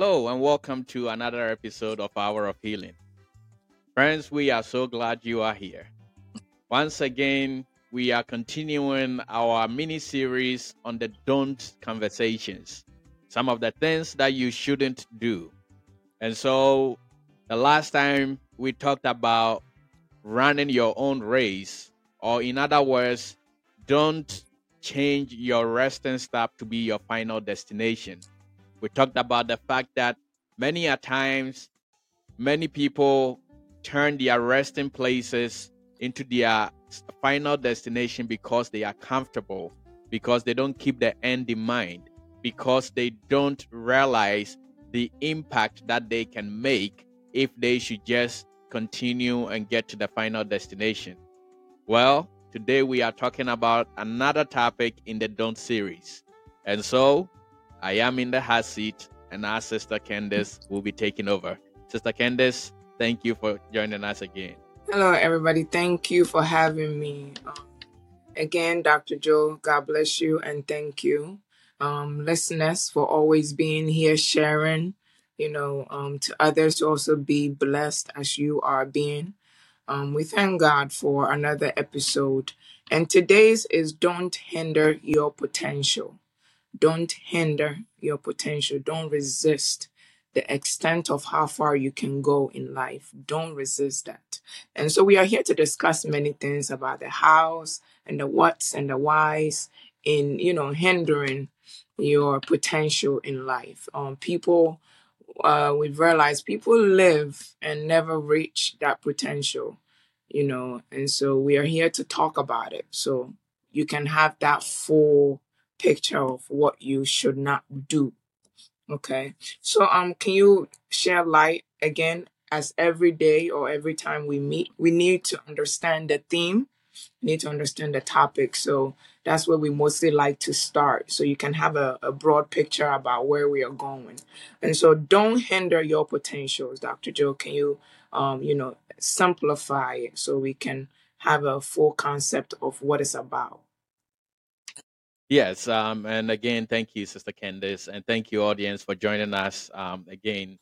Hello, and welcome to another episode of Hour of Healing. Friends, we are so glad you are here. Once again, we are continuing our mini series on the don't conversations, some of the things that you shouldn't do. And so, the last time we talked about running your own race, or in other words, don't change your resting stop to be your final destination. We talked about the fact that many a times, many people turn their resting places into their final destination because they are comfortable, because they don't keep the end in mind, because they don't realize the impact that they can make if they should just continue and get to the final destination. Well, today we are talking about another topic in the Don't series. And so I am in the hot seat, and our sister Candice will be taking over. Sister Candice, thank you for joining us again. Hello, everybody. Thank you for having me. Um, again, Dr. Joe, God bless you and thank you. Um, listeners, for always being here, sharing, you know, um, to others to also be blessed as you are being. Um, we thank God for another episode. And today's is Don't Hinder Your Potential. Don't hinder your potential. Don't resist the extent of how far you can go in life. Don't resist that. And so we are here to discuss many things about the hows and the whats and the whys in, you know, hindering your potential in life. Um, people, uh, we've realized people live and never reach that potential, you know, and so we are here to talk about it. So you can have that full picture of what you should not do Okay. So um can you share light again as every day or every time we meet we need to understand the theme, we need to understand the topic. So that's where we mostly like to start. So you can have a, a broad picture about where we are going. And so don't hinder your potentials, Dr. Joe. Can you um, you know, simplify it so we can have a full concept of what it's about? Yes, um, and again, thank you, Sister Candice, and thank you, audience, for joining us um, again.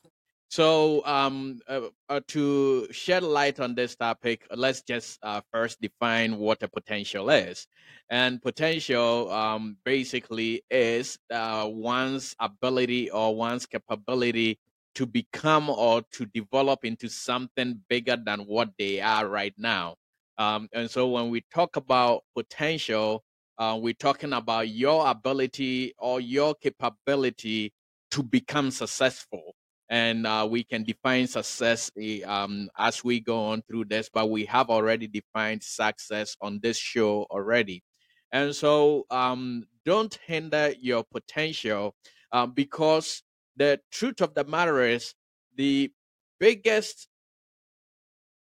So, um, uh, uh, to shed light on this topic, let's just uh, first define what a potential is. And potential um, basically is uh, one's ability or one's capability to become or to develop into something bigger than what they are right now. Um, and so, when we talk about potential, uh, we're talking about your ability or your capability to become successful. And uh, we can define success eh, um, as we go on through this, but we have already defined success on this show already. And so um, don't hinder your potential uh, because the truth of the matter is the biggest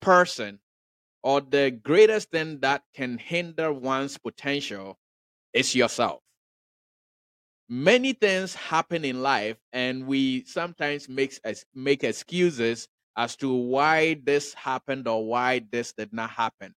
person or the greatest thing that can hinder one's potential is yourself. Many things happen in life, and we sometimes make make excuses as to why this happened or why this did not happen.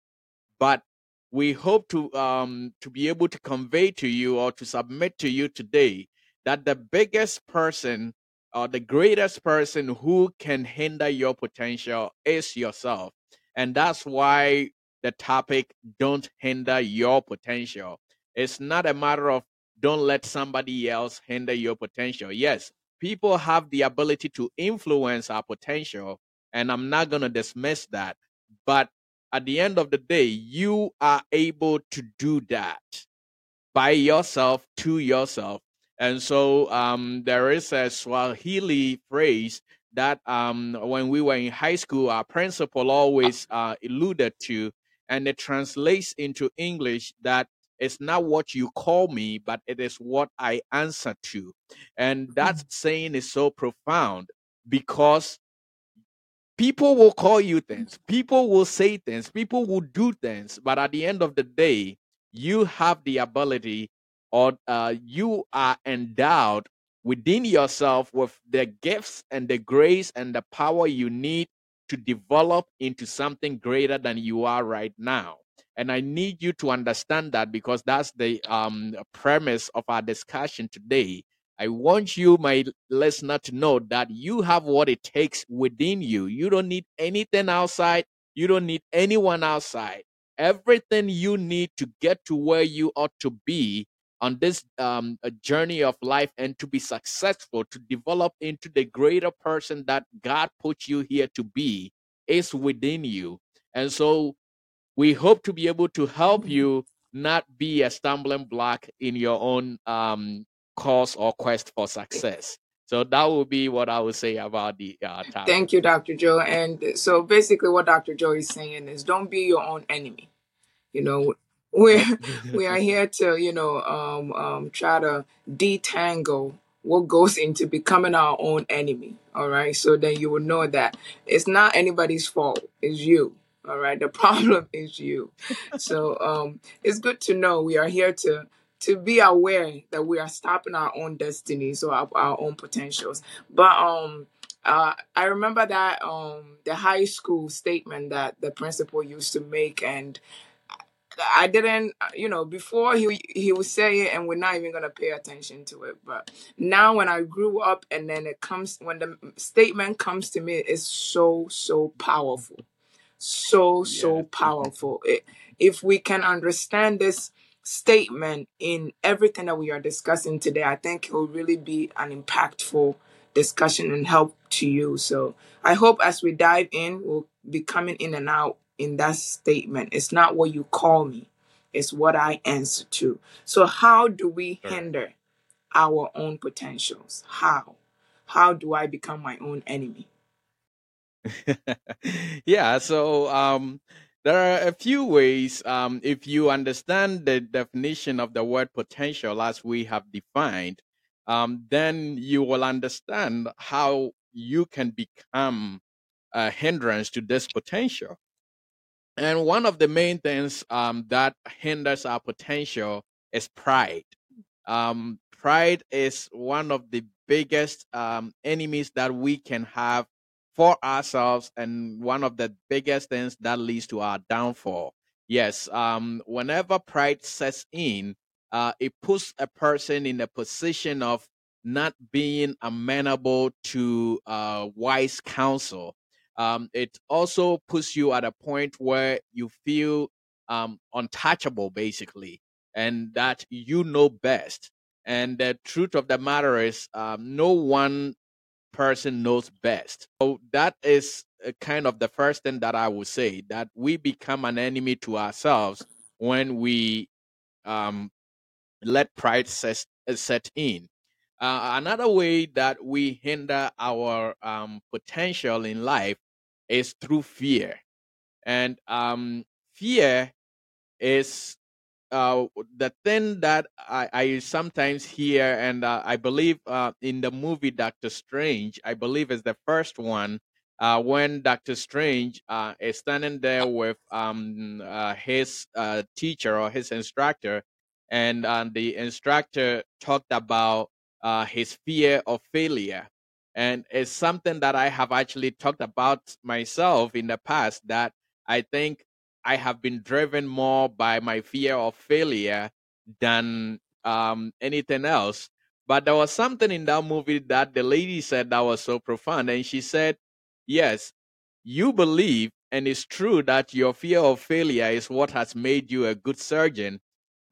But we hope to um, to be able to convey to you or to submit to you today that the biggest person or the greatest person who can hinder your potential is yourself. And that's why the topic don't hinder your potential. It's not a matter of don't let somebody else hinder your potential. Yes, people have the ability to influence our potential, and I'm not going to dismiss that. But at the end of the day, you are able to do that by yourself to yourself. And so um, there is a Swahili phrase that um, when we were in high school, our principal always uh, alluded to, and it translates into English that it's not what you call me, but it is what I answer to. And that mm. saying is so profound because people will call you things, people will say things, people will do things, but at the end of the day, you have the ability or uh, you are endowed within yourself with the gifts and the grace and the power you need to develop into something greater than you are right now. And I need you to understand that because that's the um, premise of our discussion today. I want you, my listener, to know that you have what it takes within you. You don't need anything outside. You don't need anyone outside. Everything you need to get to where you ought to be on this um, journey of life and to be successful, to develop into the greater person that God put you here to be, is within you. And so we hope to be able to help you not be a stumbling block in your own um, cause or quest for success. So that would be what I would say about the uh, topic. Thank you, Dr. Joe. And so basically, what Dr. Joe is saying is don't be your own enemy. You know, we're we are here to you know um, um, try to detangle what goes into becoming our own enemy. All right, so then you will know that it's not anybody's fault; it's you. All right, the problem is you. So um, it's good to know we are here to to be aware that we are stopping our own destinies or our, our own potentials. But um, uh, I remember that um, the high school statement that the principal used to make, and I didn't, you know, before he he would say it, and we're not even gonna pay attention to it. But now, when I grew up, and then it comes when the statement comes to me, it's so so powerful, so so Yes. powerful. It, if we can understand this statement in everything that we are discussing today, I think it will really be an impactful discussion and help to you. So I hope as we dive in, we'll be coming in and out in that statement. It's not what you call me, it's what I answer to. So, how do we Correct. hinder our own potentials? How? How do I become my own enemy? yeah, so um, there are a few ways. Um, if you understand the definition of the word potential as we have defined, um, then you will understand how you can become a hindrance to this potential. And one of the main things um, that hinders our potential is pride. Um, pride is one of the biggest um, enemies that we can have for ourselves, and one of the biggest things that leads to our downfall. Yes, um, whenever pride sets in, uh, it puts a person in a position of not being amenable to uh, wise counsel um, it also puts you at a point where you feel um, untouchable, basically, and that you know best. And the truth of the matter is, um, no one person knows best. So that is uh, kind of the first thing that I would say that we become an enemy to ourselves when we um, let pride set, set in. Uh, another way that we hinder our um, potential in life is through fear. And um, fear is uh, the thing that I, I sometimes hear, and uh, I believe uh, in the movie Doctor Strange, I believe is the first one, uh, when Doctor Strange uh, is standing there with um, uh, his uh, teacher or his instructor, and uh, the instructor talked about uh, his fear of failure. And it's something that I have actually talked about myself in the past that I think I have been driven more by my fear of failure than um, anything else. But there was something in that movie that the lady said that was so profound. And she said, Yes, you believe, and it's true that your fear of failure is what has made you a good surgeon,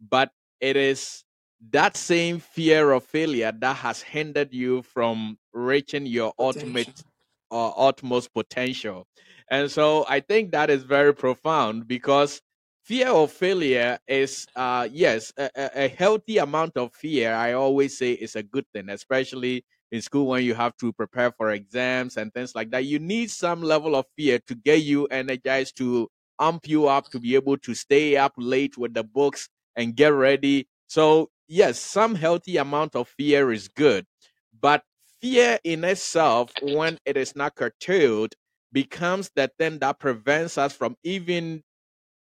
but it is that same fear of failure that has hindered you from reaching your Potential. ultimate or utmost potential. And so I think that is very profound because fear of failure is, uh, yes, a, a a healthy amount of fear. I always say is a good thing, especially in school when you have to prepare for exams and things like that. You need some level of fear to get you energized to amp you up to be able to stay up late with the books and get ready. So yes, some healthy amount of fear is good, but fear in itself, when it is not curtailed, becomes the thing that prevents us from even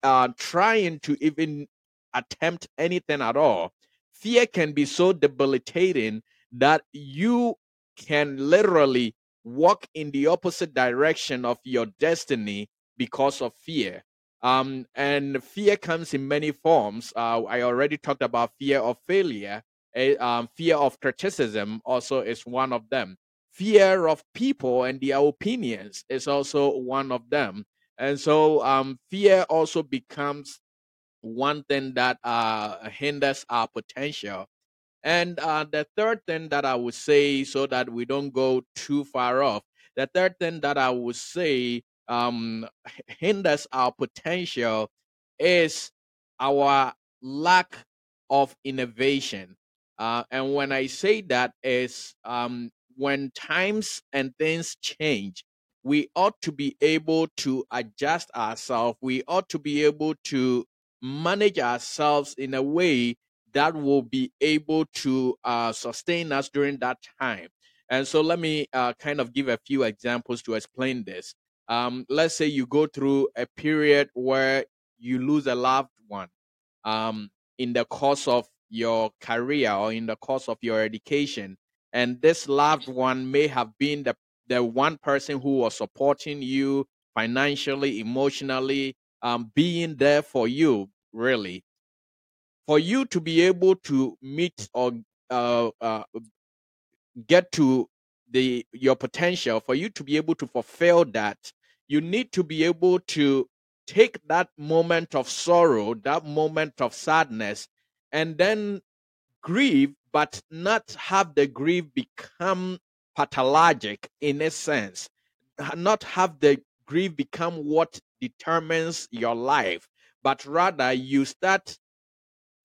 uh, trying to even attempt anything at all. Fear can be so debilitating that you can literally walk in the opposite direction of your destiny because of fear. Um, and fear comes in many forms. Uh, I already talked about fear of failure. A, um, fear of criticism also is one of them. Fear of people and their opinions is also one of them. And so um, fear also becomes one thing that uh, hinders our potential. And uh, the third thing that I would say, so that we don't go too far off, the third thing that I would say um, hinders our potential is our lack of innovation. Uh, and when I say that is um, when times and things change, we ought to be able to adjust ourselves. We ought to be able to manage ourselves in a way that will be able to uh, sustain us during that time. And so let me uh, kind of give a few examples to explain this. Um, let's say you go through a period where you lose a loved one um, in the course of your career or in the course of your education. And this loved one may have been the, the one person who was supporting you financially, emotionally, um, being there for you, really. For you to be able to meet or uh, uh, get to the your potential, for you to be able to fulfill that, you need to be able to take that moment of sorrow, that moment of sadness, and then grieve, but not have the grief become pathologic in a sense, not have the grief become what determines your life, but rather you start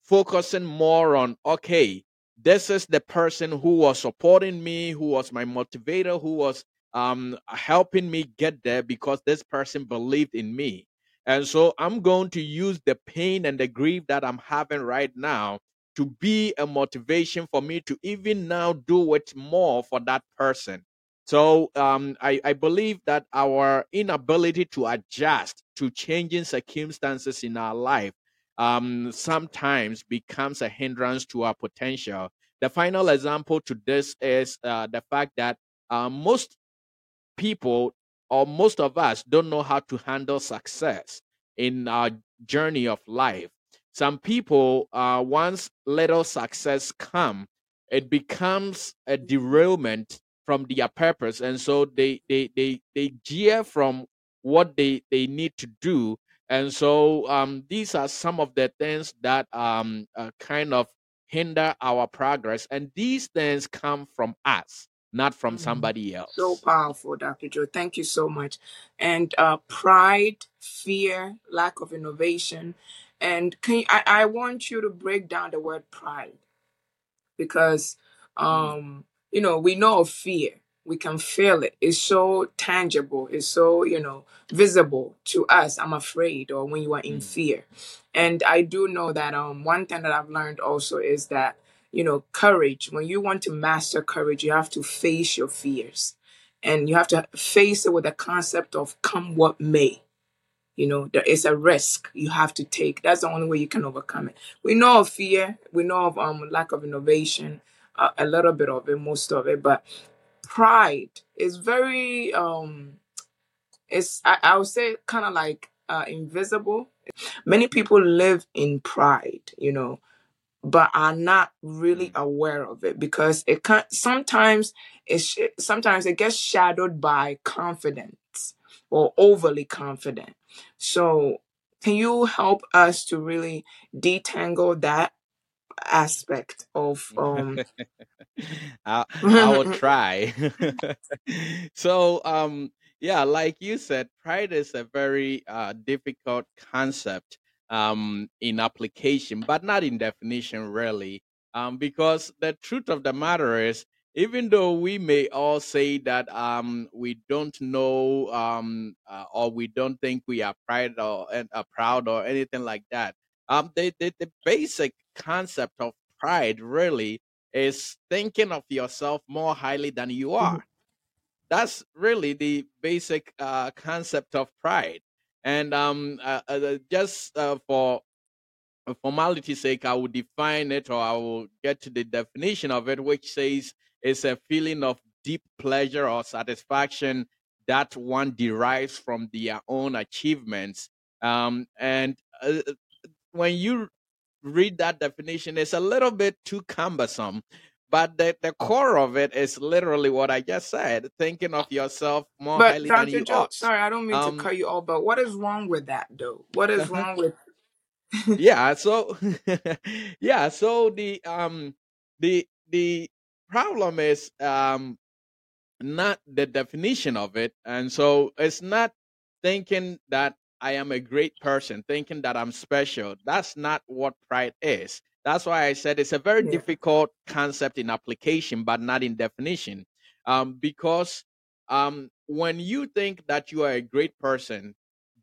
focusing more on, okay, this is the person who was supporting me, who was my motivator, who was um, helping me get there because this person believed in me. And so I'm going to use the pain and the grief that I'm having right now to be a motivation for me to even now do it more for that person. So um, I, I believe that our inability to adjust to changing circumstances in our life um, sometimes becomes a hindrance to our potential. The final example to this is uh, the fact that uh, most people or most of us don't know how to handle success in our journey of life. Some people, uh, once little success come, it becomes a derailment from their purpose, and so they they they they gear from what they they need to do, and so um, these are some of the things that um, uh, kind of hinder our progress, and these things come from us not from Mm. somebody else. So powerful, Dr. Joe. Thank you so much. And uh, pride, fear, lack of innovation. And can you, I, I want you to break down the word pride because Mm, um you know we know of fear we can feel it it's so tangible it's so you know visible to us i'm afraid or when you are in mm, fear and i do know that um one thing that i've learned also is that you know courage when you want to master courage you have to face your fears and you have to face it with the concept of come what may you know, there is a risk you have to take. That's the only way you can overcome it. We know of fear. We know of um lack of innovation, uh, a little bit of it, most of it, but pride is very um. It's I, I would say kind of like uh, invisible. Many people live in pride. You know, but are not really mm, aware of it because it can sometimes it's sometimes it gets shadowed by confidence or overly confident. So can you help us to really detangle that aspect of um I I will try. so um yeah, like you said, pride is a very uh, difficult concept um in application, but not in definition really. Um because the truth of the matter is even though we may all say that um we don't know um uh, or we don't think we are proud or and are proud or anything like that um the, the the basic concept of pride really is thinking of yourself more highly than you are. That's really the basic uh, concept of pride. And um, uh, uh, just uh, for formality's sake, I will define it or I will get to the definition of it, which says it's a feeling of deep pleasure or satisfaction that one derives from their own achievements. Um, and uh, when you read that definition, it's a little bit too cumbersome. But the, the core of it is literally what I just said, thinking of yourself more But highly than Dr. you Joe, ought. sorry, I don't mean to Um, cut you off, but what is wrong with that though? What is wrong with yeah so yeah so the um the the problem is um not the definition of it and so it's not thinking that i am a great person thinking that i'm special that's not what pride is that's why i said it's a very yeah. difficult concept in application but not in definition um because um when you think that you are a great person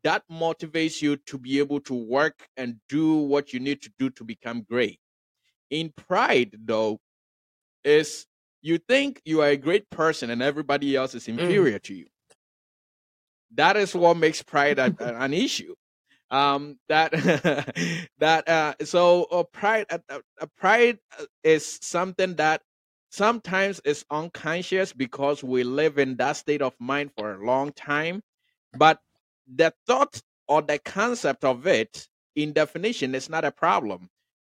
that motivates you to be able to work and do what you need to do to become great. In pride, though, is you think you are a great person and everybody else is Mm. inferior to you. That is what makes pride a- an issue. Um, that that uh, so uh, pride uh, uh, uh, pride is something that sometimes is unconscious because we live in that state of mind for a long time but the thought or the concept of it in definition is not a problem.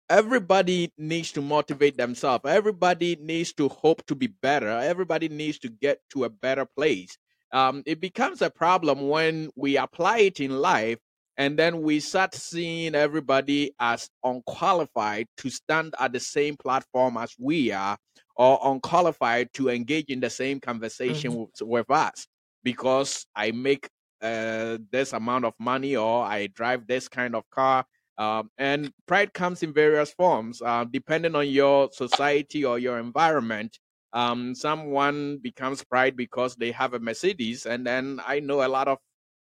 Everybody needs to motivate themselves. Everybody needs to hope to be better. Everybody needs to get to a better place. Um, it becomes a problem when we apply it in life and then we start seeing everybody as unqualified to stand at the same platform as we are or unqualified to engage in the same conversation Mhm. with, with us because i make uh, this amount of money or i drive this kind of car um, and pride comes in various forms, uh, depending on your society or your environment. Um, someone becomes pride because they have a Mercedes, and then I know a lot of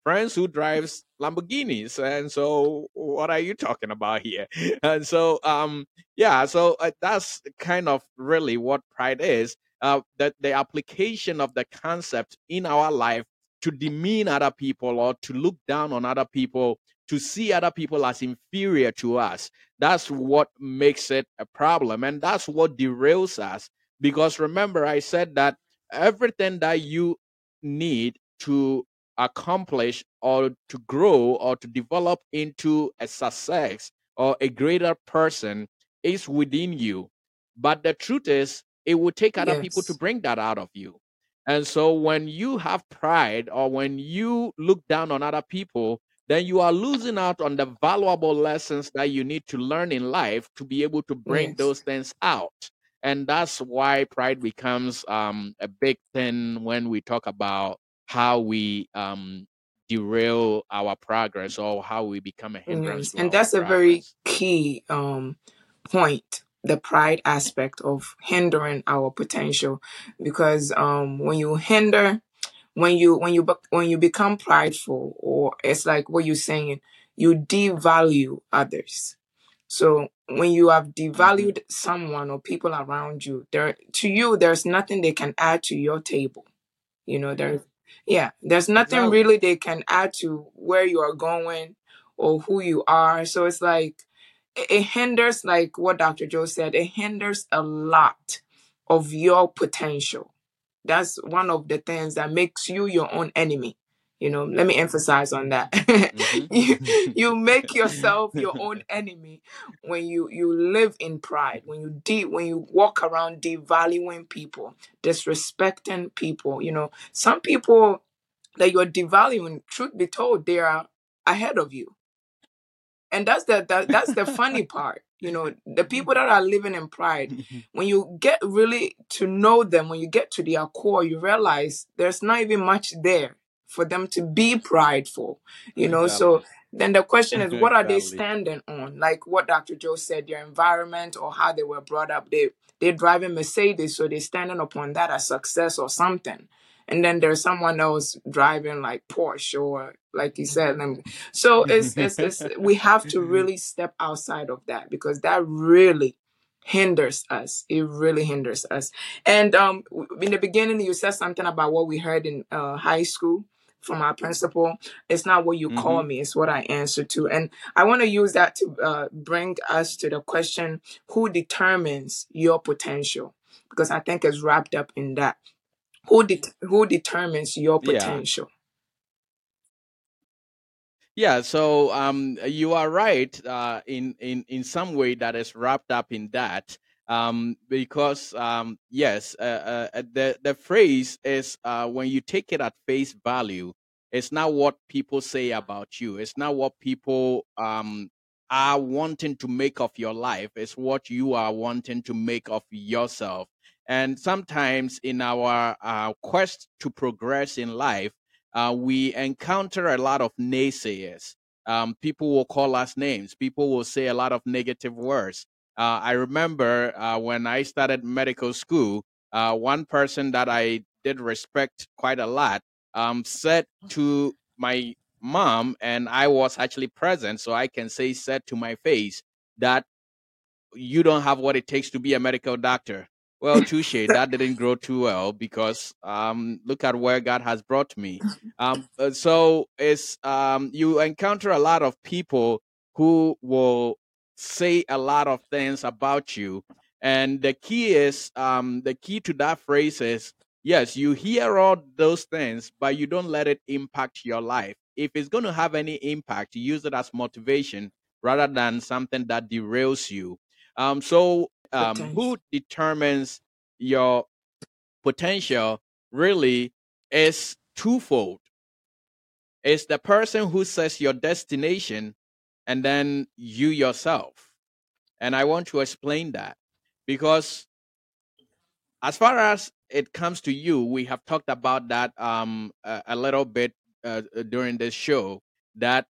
friends who drives Lamborghinis, and so what are you talking about here? And so, um, yeah, so uh, that's kind of really what pride is. Uh, that the application of the concept in our life to demean other people or to look down on other people to see other people as inferior to us. That's what makes it a problem. And that's what derails us. Because remember, I said that everything that you need to accomplish or to grow or to develop into a success or a greater person is within you. But the truth is, it will take other people to bring that out of you. And so when you have pride or when you look down on other people, then you are losing out on the valuable lessons that you need to learn in life to be able to bring Yes. those things out. And that's why pride becomes um, a big thing when we talk about how we um, derail our progress or how we become a hindrance to And that's a very key um point, the pride aspect of hindering our potential because um when you hinder when you when you when you become prideful or it's like what you're saying you devalue others. So when you have hmm devalued someone or people around you there to you there's nothing they can add to your table. You know there's yeah there's nothing Exactly. really they can add to where you are going or who you are so it's like it it hinders like what dr joe said it hinders a lot of your potential that's one of the things that makes you your own enemy you know let me emphasize on that. Mm-hmm. You mm-hmm. you make yourself your own enemy when you you live in pride when you de- when you walk around devaluing people disrespecting people you know. Some people that you're devaluing truth be told they are ahead of you. And that's the that, that's the funny part you know. The people that are living in pride mm-hmm. when you get really to know them when you get to their core you realize there's not even much there for them to be prideful you know? So exactly. then the question is what are they exactly. standing on? Like what dr joe said their environment or how they were brought up they they're driving mercedes so they're standing upon that as success or something. And then there's someone else driving like porsche or like you said Lam- so it's, it's it's we have to really step outside of that because that really hinders us. It really hinders us. And um w- in the beginning you said something about what we heard in uh, high school from our principal. It's not what you call hmm me it's what i answer to. And i want to use that to uh, bring us to the question who determines your potential? Because i think it's wrapped up in that. Who det who determines your Yeah. potential? Yeah, so um, you are right uh, in in in some way that is wrapped up in that um, because um, yes, uh, uh, the the phrase is uh, when you take it at face value, it's not what people say about you. It's not what people um, are wanting to make of your life. It's what you are wanting to make of yourself. And sometimes in our uh, quest to progress in life uh, we encounter a lot of naysayers. Um, people will call us names. People will say a lot of negative words. Uh, I remember uh, when I started medical school, uh, one person that I did respect quite a lot um, said to my mom, and I was actually present, so I can say, said to my face that you don't have what it takes to be a medical doctor. Well, touche, that didn't grow too well because um, look at where God has brought me. Um, uh, so it's um, you encounter a lot of people who will say a lot of things about you, and the key is um, the key to that phrase is yes, you hear all those things, but you don't let it impact your life. If it's going to have any impact, use it as motivation rather than something that derails you. Um, so um, who determines your potential really is twofold. It's the person who sets your destination and then you yourself. And I want to explain that because as far as it comes to you, we have talked about that um, a, a little bit uh, uh, during this show that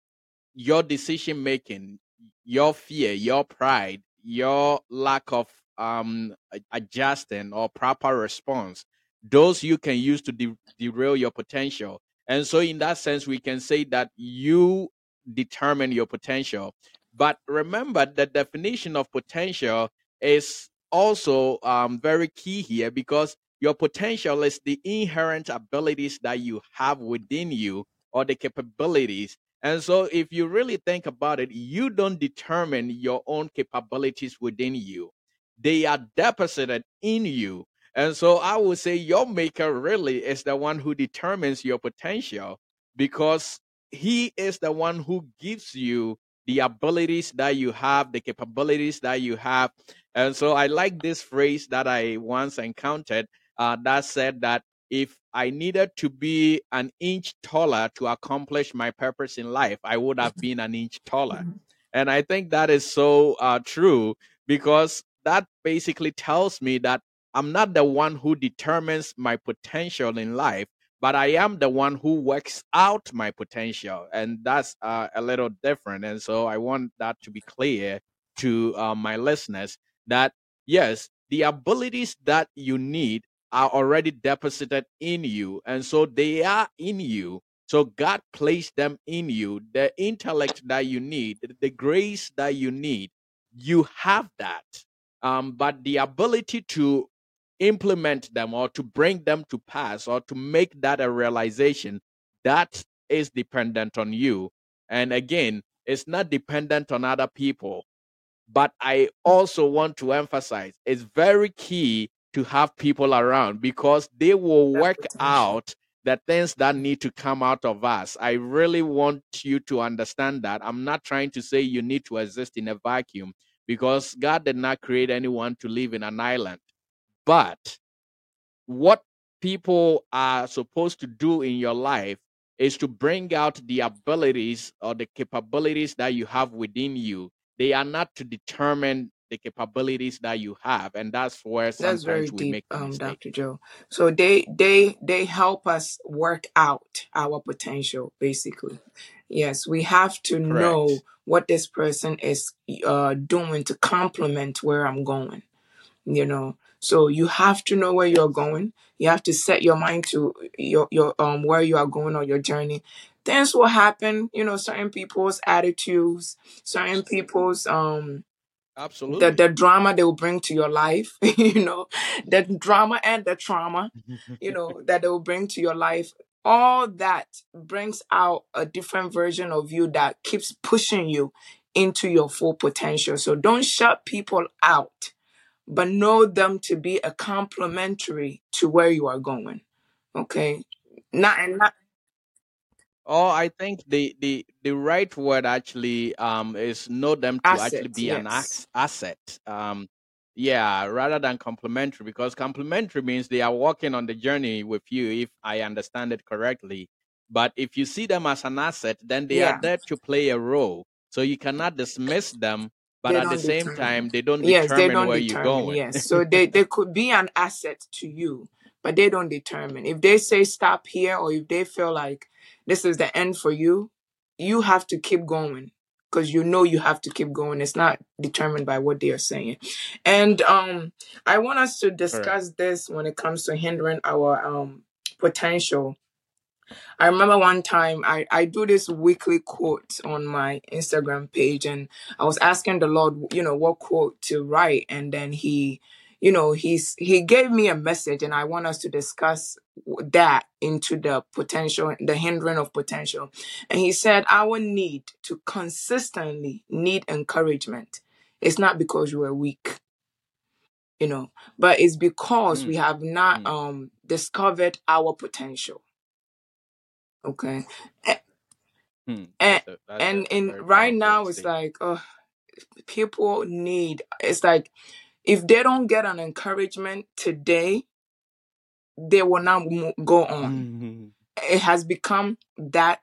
your decision making, your fear, your pride, your lack of um adjusting or proper response, those you can use to de- derail your potential. And so, in that sense, we can say that you determine your potential. But remember, the definition of potential is also um, very key here because your potential is the inherent abilities that you have within you or the capabilities and so, if you really think about it, you don't determine your own capabilities within you, they are deposited in you. And so, I would say your maker really is the one who determines your potential because he is the one who gives you the abilities that you have, the capabilities that you have. And so, I like this phrase that I once encountered uh, that said that if I needed to be an inch taller to accomplish my purpose in life, I would have been an inch taller. And I think that is so uh, true because that basically tells me that I'm not the one who determines my potential in life, but I am the one who works out my potential. And that's uh, a little different. And so I want that to be clear to uh, my listeners that yes, the abilities that you need are already deposited in you. And so they are in you. So God placed them in you. The intellect that you need, the grace that you need, you have that. Um, but the ability to implement them or to bring them to pass or to make that a realization, that is dependent on you. And again, it's not dependent on other people. But I also want to emphasize it's very key to have people around because they will work out the things that need to come out of us. I really want you to understand that. I'm not trying to say you need to exist in a vacuum because God did not create anyone to live in an island. But what people are supposed to do in your life is to bring out the abilities or the capabilities that you have within you. They are not to determine the capabilities that you have, and that's where That's very sometimes we deep, make um, mistake. Dr. Joe. So they they they help us work out our potential, basically. Yes, we have to know what this person is uh, doing to complement where I'm going. You know, so you have to know where you're going. You have to set your mind to your your um where you are going on your journey. Things will happen. You know, certain people's attitudes, certain people's um the Absolutely. the drama they will bring to your life you know the drama and the trauma you know that they will bring to your life all that brings out a different version of you that keeps pushing you into your full potential so don't shut people out but know them to be a complementary to where you are going okay not and not Oh, I think the the the right word actually um is know them to actually Assets, be an yes. asset. Um, yeah, rather than complementary, because complementary means they are walking on the journey with you, if I understand it correctly. But if you see them as an asset, then they are Yeah, there to play a role. So you cannot dismiss them, but they at the same determine. time, they don't Yes, they determine don't where you're determine. going. Yes, so they they could be an asset to you, but they don't determine. If they say stop here, or if they feel like this is the end for you, you have to keep going because you know you have to keep going. It's not determined by what they are saying. And um, I want us to discuss this when it comes to hindering our um potential I remember one time I, I do this weekly quote on my Instagram page and I was asking the Lord, you know, what quote to write and then he you know he's he gave me a message and I want us to discuss that into the potential the hindering of potential. And he said our need to consistently need encouragement. It's not because you are weak, you know, but it's because Mm, we have not mm, um discovered our potential. Okay. mm. and That's a that's a, and in very right powerful now it's statement. like uh people need it's like if they don't get an encouragement today they will not mo- go on it has become that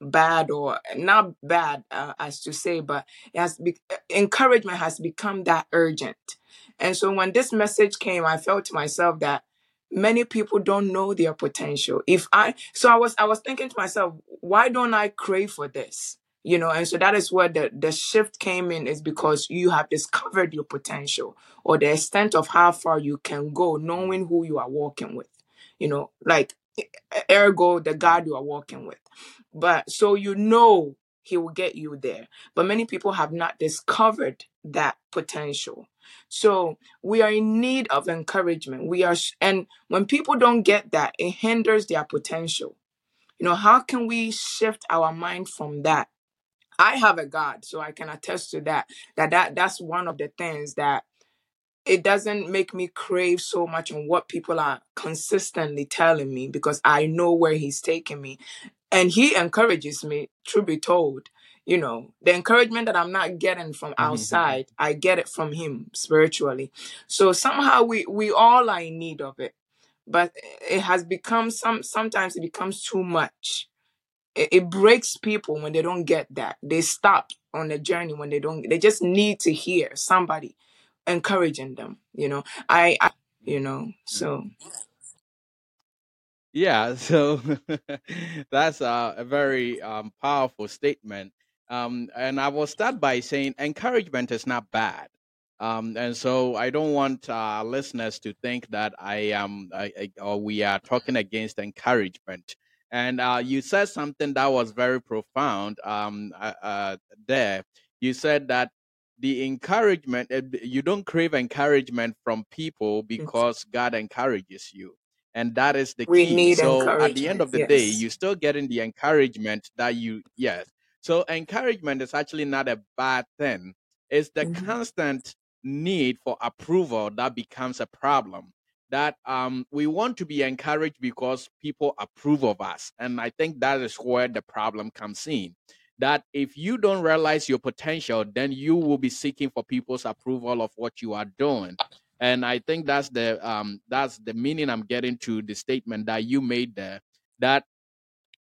bad or not bad uh, as to say but it has be- encouragement has become that urgent and so when this message came i felt to myself that many people don't know their potential if i so i was i was thinking to myself why don't i crave for this you know and so that is where the the shift came in is because you have discovered your potential or the extent of how far you can go knowing who you are walking with you know like ergo the God you are walking with. But so you know he will get you there. But many people have not discovered that potential. So we are in need of encouragement. We are, and when people don't get that, it hinders their potential. You know, how can we shift our mind from that? I have a God, so I can attest to that. That that that's one of the things that it doesn't make me crave so much on what people are consistently telling me because I know where he's taking me. And he encourages me, truth be told. You know, the encouragement that I'm not getting from outside, I get it from him spiritually. So somehow we we all are in need of it. But it has become some sometimes it becomes too much. It, it breaks people when they don't get that. They stop on the journey when they don't they just need to hear somebody encouraging them you know i, I you know so Yeah, so that's a, a very um, powerful statement. Um, and I will start by saying encouragement is not bad. Um, and so I don't want uh, listeners to think that I am I, I, or we are talking against encouragement. And uh, you said something that was very profound um, uh, uh, there. You said that the encouragement, uh, you don't crave encouragement from people because God encourages you and that is the we key need so at the end of the day you're still getting the encouragement that you yes so encouragement is actually not a bad thing. It's the Mhm. constant need for approval that becomes a problem that um we want to be encouraged because people approve of us and i think that is where the problem comes in. That if you don't realize your potential then you will be seeking for people's approval of what you are doing. And i think that's the um that's the meaning i'm getting to the statement that you made there that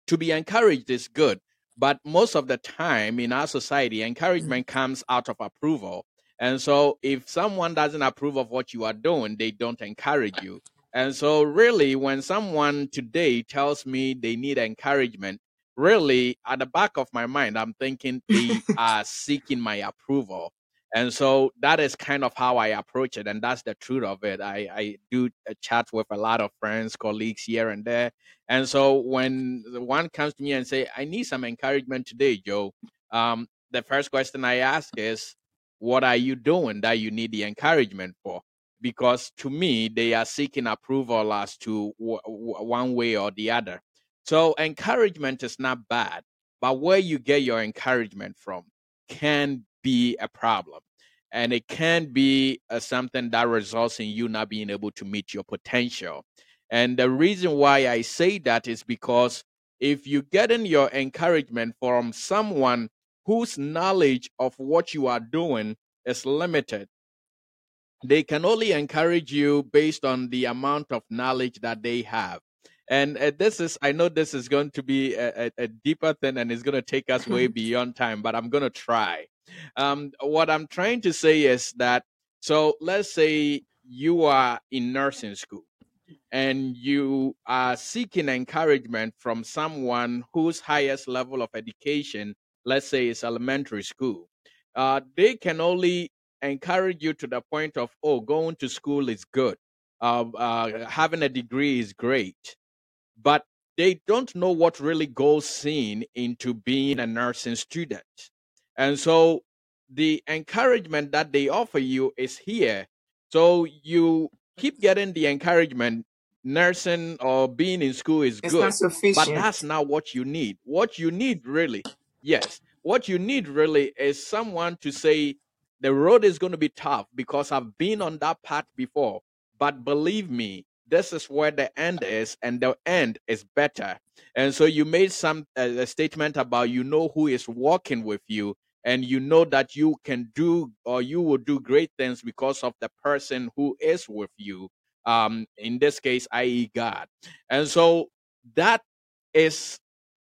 to be encouraged is good but most of the time in our society mm-hmm. encouragement comes out of approval. And so if someone doesn't approve of what you are doing they don't encourage you. And so really when someone today tells me they need encouragement really at the back of my mind i'm thinking they are seeking my approval and so that is kind of how I approach it, and that's the truth of it. I I do a chat with a lot of friends, colleagues here and there, and so when one comes to me and say, "I need some encouragement today, Joe," um, the first question I ask is, "What are you doing that you need the encouragement for?" Because to me, they are seeking approval as to w- w- one way or the other. So encouragement is not bad, but where you get your encouragement from can be a problem and it can be uh, something that results in you not being able to meet your potential and the reason why i say that is because if you getting your encouragement from someone whose knowledge of what you are doing is limited, they can only encourage you based on the amount of knowledge that they have. And uh, this is, I know this is going to be a, a, a deeper thing and it's going to take us way beyond time, but I'm going to try. Um, what I'm trying to say is that, so let's say you are in nursing school and you are seeking encouragement from someone whose highest level of education, let's say, is elementary school. Uh, they can only encourage you to the point of, oh, going to school is good. Uh, uh, having a degree is great. But they don't know what really goes in into being a nursing student. And so the encouragement that they offer you is here. So you keep getting the encouragement nursing or being in school is It's good, but that's not what you need. What you need really, yes, what you need really is someone to say the road is going to be tough because I've been on that path before, but believe me, this is where the end is, and the end is better. And so you made some uh, a statement about you know who is walking with you, and you know that you can do or you will do great things because of the person who is with you um in this case i.e god. And so that is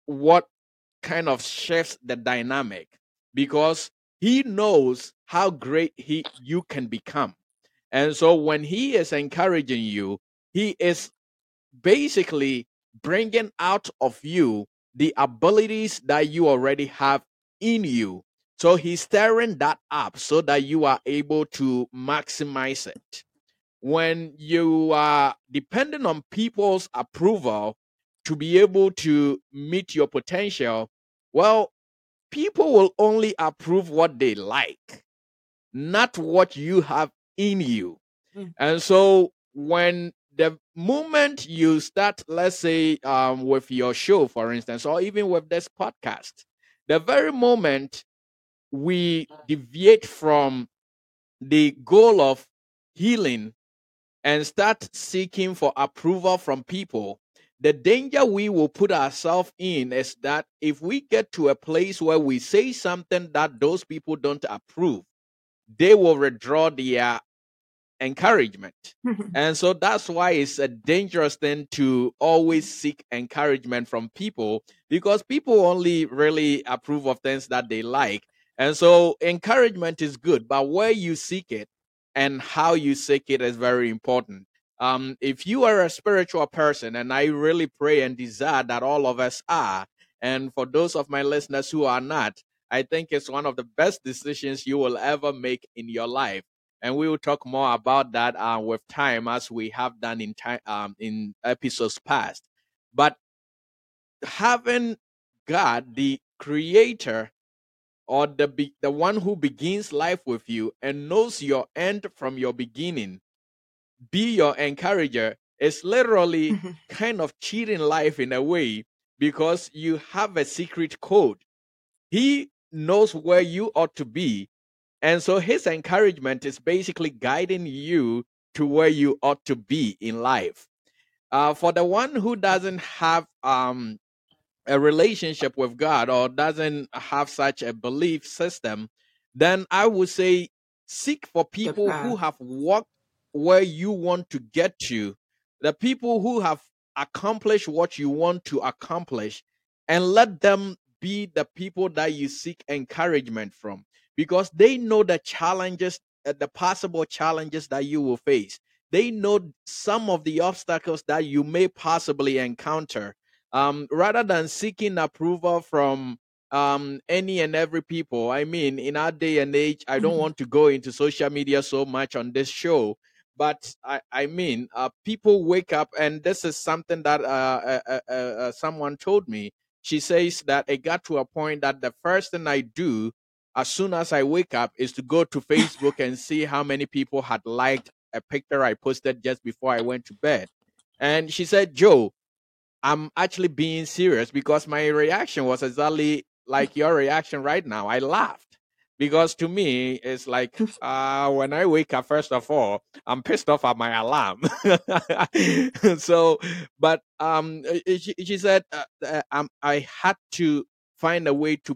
what kind of shifts the dynamic because he knows how great he you can become. And so when he is encouraging you he is basically bringing out of you the abilities that you already have in you so he's stirring that up so that you are able to maximize it when you are depending on people's approval to be able to meet your potential, well, people will only approve what they like, not what you have in you. Mm. And so when the moment you start, let's say, um, with your show, for instance, or even with this podcast, the very moment we deviate from the goal of healing and start seeking for approval from people, the danger we will put ourselves in is that if we get to a place where we say something that those people don't approve, they will withdraw their encouragement. And so that's why it's a dangerous thing to always seek encouragement from people because people only really approve of things that they like. And so encouragement is good, but where you seek it and how you seek it is very important. Um, if you are a spiritual person, and I really pray and desire that all of us are, and for those of my listeners who are not, I think it's one of the best decisions you will ever make in your life. And we will talk more about that uh, with time, as we have done in time um, in episodes past. But having God, the Creator, or the be- the one who begins life with you and knows your end from your beginning be your encourager is literally kind of cheating life in a way because you have a secret code he knows where you ought to be and so his encouragement is basically guiding you to where you ought to be in life. Uh, for the one who doesn't have um, a relationship with God or doesn't have such a belief system, then I would say seek for people who have walked where you want to get to, the people who have accomplished what you want to accomplish, and let them be the people that you seek encouragement from because they know the challenges, uh, the possible challenges that you will face. They know some of the obstacles that you may possibly encounter um, rather than seeking approval from um, any and every people. I mean, in our day and age, I don't want to go into social media so much on this show, but I, I mean, uh, people wake up, and this is something that uh, uh, uh, uh, someone told me. She says that it got to a point that the first thing I do as soon as I wake up is to go to Facebook and see how many people had liked a picture I posted just before I went to bed. And she said, Joe, I'm actually being serious because my reaction was exactly like your reaction right now. I laughed because to me it's like uh, when I wake up, first of all, I'm pissed off at my alarm. so, but um, she, she said uh, uh, um, I had to find a way to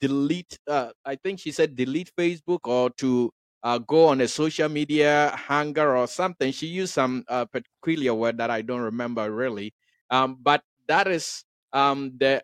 delete. Uh, I think she said delete Facebook or to uh, go on a social media hanger or something. She used some uh, peculiar word that I don't remember really. Um, but that is um, the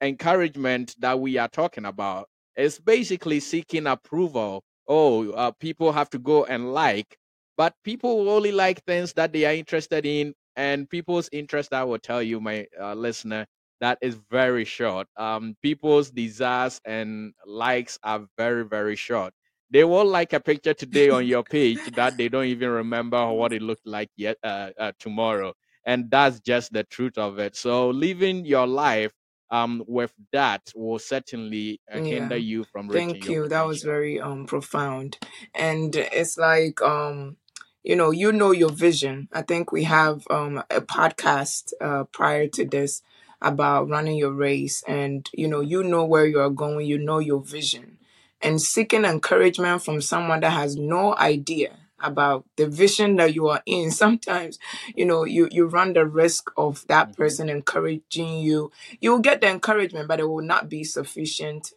encouragement that we are talking about. It's basically seeking approval. Oh, uh, people have to go and like, but people only like things that they are interested in, and people's interest. I will tell you, my uh, listener, that is very short. Um, people's desires and likes are very, very short. They will like a picture today on your page that they don't even remember what it looked like yet uh, uh, tomorrow, and that's just the truth of it. So living your life um, with that will certainly uh, hinder Yeah. you from reaching Thank you. That was very um profound. And it's like um you know, you know your vision. I think we have um a podcast uh prior to this about running your race and you know, you know where you are going, you know your vision. And seeking encouragement from someone that has no idea about the vision that you are in. Sometimes, you know, you you run the risk of that hmm person encouraging you. You'll get the encouragement, but it will not be sufficient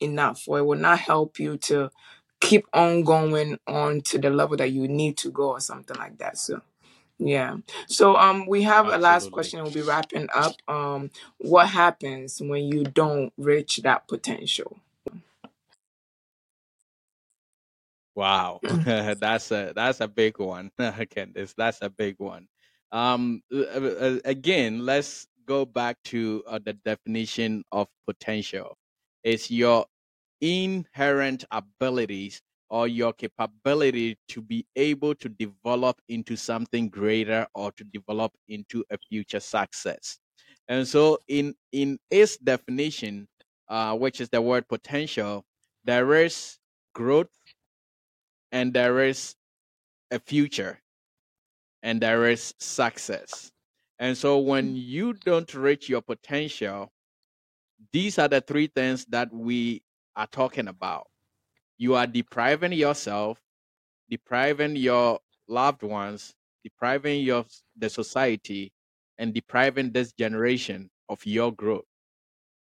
enough or it will not help you to keep on going on to the level that you need to go or something like that. So yeah. So um we have a last question we'll be wrapping up. Um what happens when you don't reach that potential Wow, that's a that's a big one, Candice. That's a big one. Um, uh, uh, again, let's go back to uh, the definition of potential. It's your inherent abilities or your capability to be able to develop into something greater or to develop into a future success. And so, in in its definition, uh, which is the word potential, there is growth and there is a future and there is success. And so when mm. you don't reach your potential, these are the three things that we are talking about. You are depriving yourself, depriving your loved ones, depriving your the society, and depriving this generation of your growth.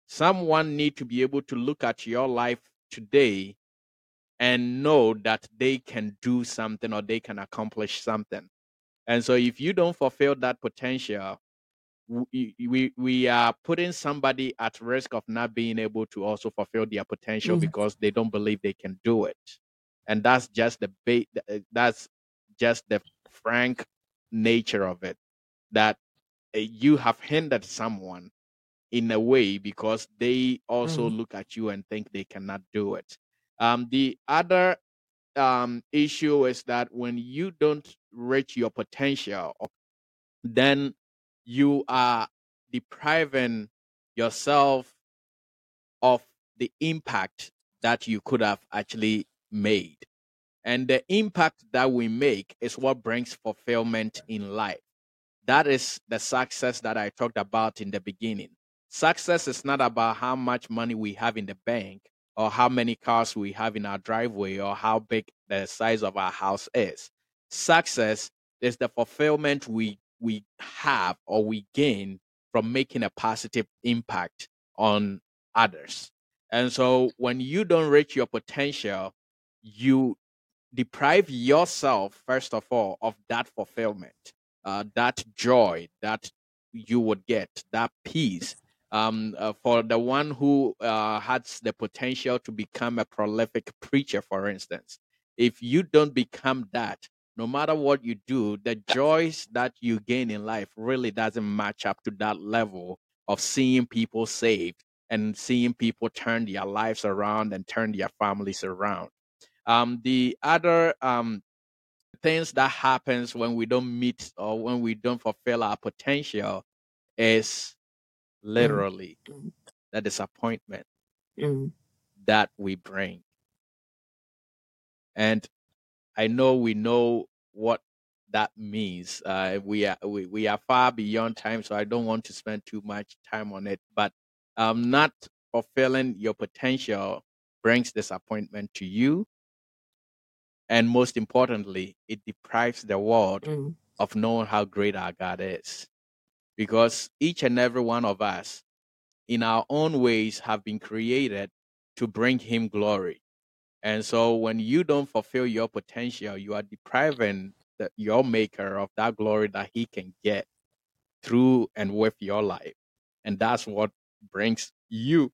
Someone need to be able to look at your life today and know that they can do something or they can accomplish something. And so if you don't fulfill that potential, we, we we are putting somebody at risk of not being able to also fulfill their potential mm, because they don't believe they can do it. And that's just the ba- uh, that's just the frank nature of it that uh, you have hindered someone in a way because they also mm, look at you and think they cannot do it. Um, the other um, issue is that when you don't reach your potential, then you are depriving yourself of the impact that you could have actually made. And the impact that we make is what brings fulfillment in life. That is the success that I talked about in the beginning. Success is not about how much money we have in the bank or how many cars we have in our driveway or how big the size of our house is. Success is the fulfillment we we have or we gain from making a positive impact on others. And so when you don't reach your potential, you deprive yourself first of all of that fulfillment uh, that joy that you would get that peace um, uh, for the one who uh, has the potential to become a prolific preacher for instance. If you don't become that no matter what you do the joys that you gain in life really doesn't match up to that level of seeing people saved and seeing people turn their lives around and turn their families around. Um, the other um, things that happens when we don't meet or when we don't fulfill our potential is literally mm, the disappointment mm. that we bring. And I know we know what that means. Uh, we are we, we are far beyond time, so I don't want to spend too much time on it. But um, not fulfilling your potential brings disappointment to you. And most importantly, it deprives the world Mm. of knowing how great our God is. Because each and every one of us, in our own ways, have been created to bring Him glory. And so when you don't fulfill your potential, you are depriving the, your Maker of that glory that He can get through and with your life. And that's what brings you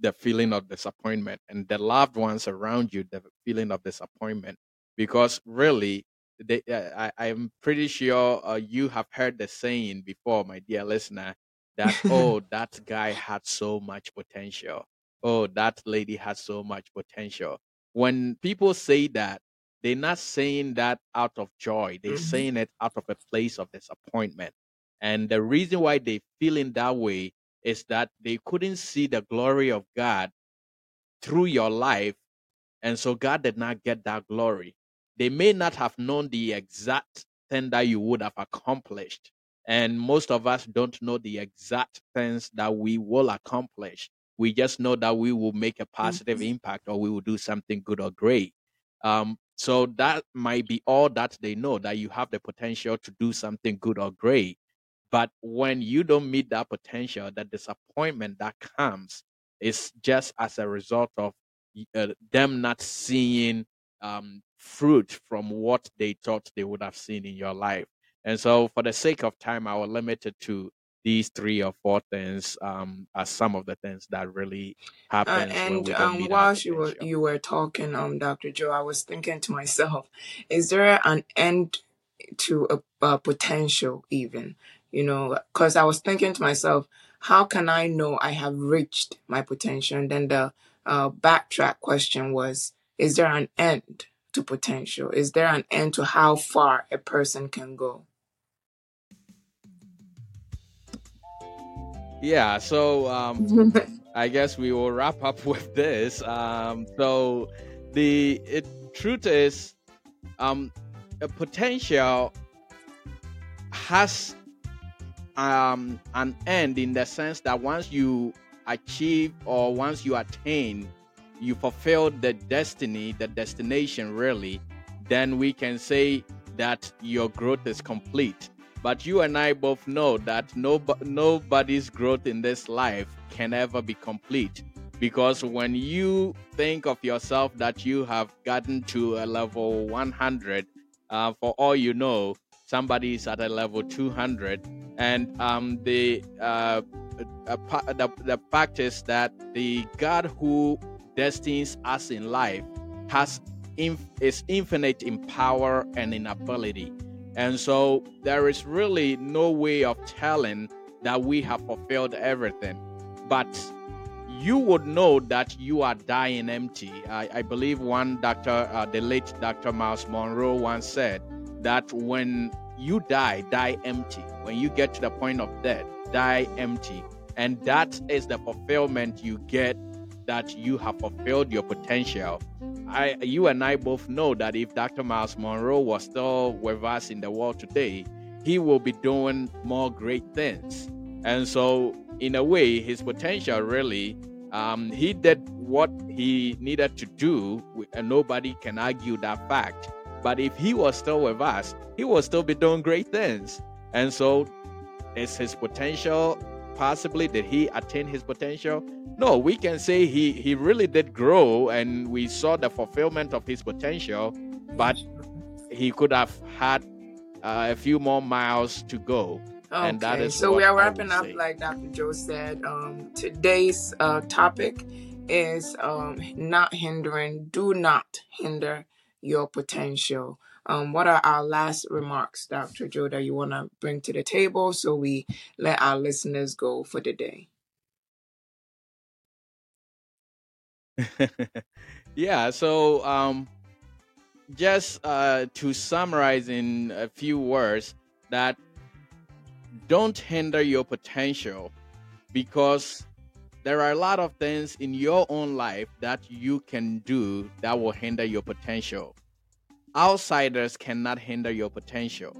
the feeling of disappointment and the loved ones around you the feeling of disappointment because really they, uh, I, i'm pretty sure uh, you have heard the saying before my dear listener that oh that guy had so much potential oh that lady has so much potential when people say that they're not saying that out of joy they're Mhm. saying it out of a place of disappointment and the reason why they feel in that way is that they couldn't see the glory of God through your life. And so God did not get that glory. They may not have known the exact thing that you would have accomplished. And most of us don't know the exact things that we will accomplish. We just know that we will make a positive impact or we will do something good or great. Um, so that might be all that they know that you have the potential to do something good or great. But when you don't meet that potential, the disappointment that comes is just as a result of uh, them not seeing um, fruit from what they thought they would have seen in your life. And so, for the sake of time, I will limit it to these three or four things um, as some of the things that really Uh, happens when and um, our you were you were talking, um, Dr. Joe, I was thinking to myself, is there an end to a, a potential even? You know, because I was thinking to myself, how can I know I have reached my potential? And then the uh, backtrack question was, is there an end to potential? Is there an end to how far a person can go? Yeah, so um, I guess we will wrap up with this. Um, so the it, truth is, um, a potential has um, an end in the sense that once you achieve or once you attain, you fulfilled the destiny, the destination really, then we can say that your growth is complete. But you and I both know that no, nobody's growth in this life can ever be complete. Because when you think of yourself that you have gotten to a level 100, uh, for all you know, somebody is at a level 200 and um, the, uh, the the fact is that the God who destines us in life has inf- is infinite in power and in ability, and so there is really no way of telling that we have fulfilled everything, but you would know that you are dying empty. I, I believe one doctor, uh, the late Dr. Myles Munroe, once said that when you die, die empty. When you get to the point of death, die empty. And that is the fulfillment you get that you have fulfilled your potential. I, you and I both know that if Dr. Myles Munroe was still with us in the world today, he will be doing more great things. And so, in a way, his potential really, um, he did what he needed to do, and nobody can argue that fact. But if he was still with us, he would still be doing great things. And so, is his potential possibly did he attain his potential? No, we can say he he really did grow, and we saw the fulfillment of his potential, but he could have had uh, a few more miles to go. And that Okay, so we are wrapping up, say. like Dr. Joe said. Um, today's uh, topic is um, not hindering, do not hinder your potential. Um, what are our last remarks, Dr. Joe, that you want to bring to the table so we let our listeners go for the day? yeah, so um, just uh, to summarize in a few words, that don't hinder your potential because there are a lot of things in your own life that you can do that will hinder your potential. Outsiders cannot hinder your potential.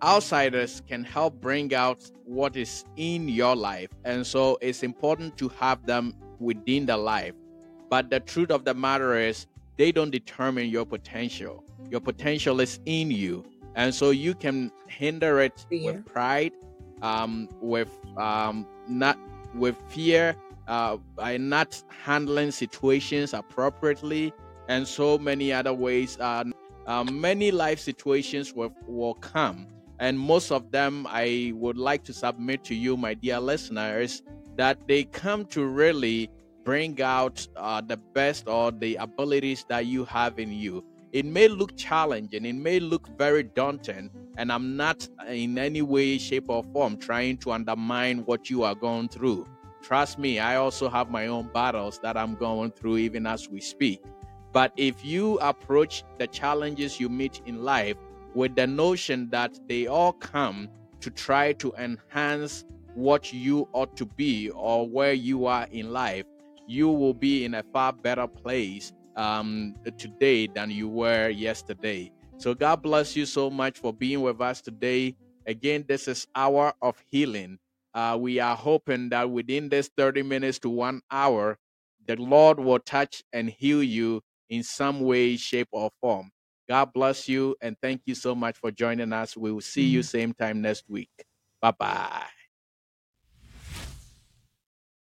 Outsiders can help bring out what is in your life, and so it's important to have them within the life. But the truth of the matter is, they don't determine your potential. Your potential is in you. And so you can hinder it Fear. with pride, um, with um, not with fear, uh, by not handling situations appropriately, and so many other ways. Uh, uh, many life situations will, will come, and most of them I would like to submit to you, my dear listeners, that they come to really bring out uh, the best or the abilities that you have in you. It may look challenging, it may look very daunting, and I'm not in any way, shape, or form trying to undermine what you are going through. Trust me, I also have my own battles that I'm going through even as we speak. But if you approach the challenges you meet in life with the notion that they all come to try to enhance what you ought to be or where you are in life, you will be in a far better place um, today than you were yesterday. So God bless you so much for being with us today. Again, this is hour of healing. Uh, we are hoping that within this 30 minutes to one hour, the Lord will touch and heal you in some way, shape, or form. God bless you and thank you so much for joining us. We will see you mm. same time next week. Bye bye.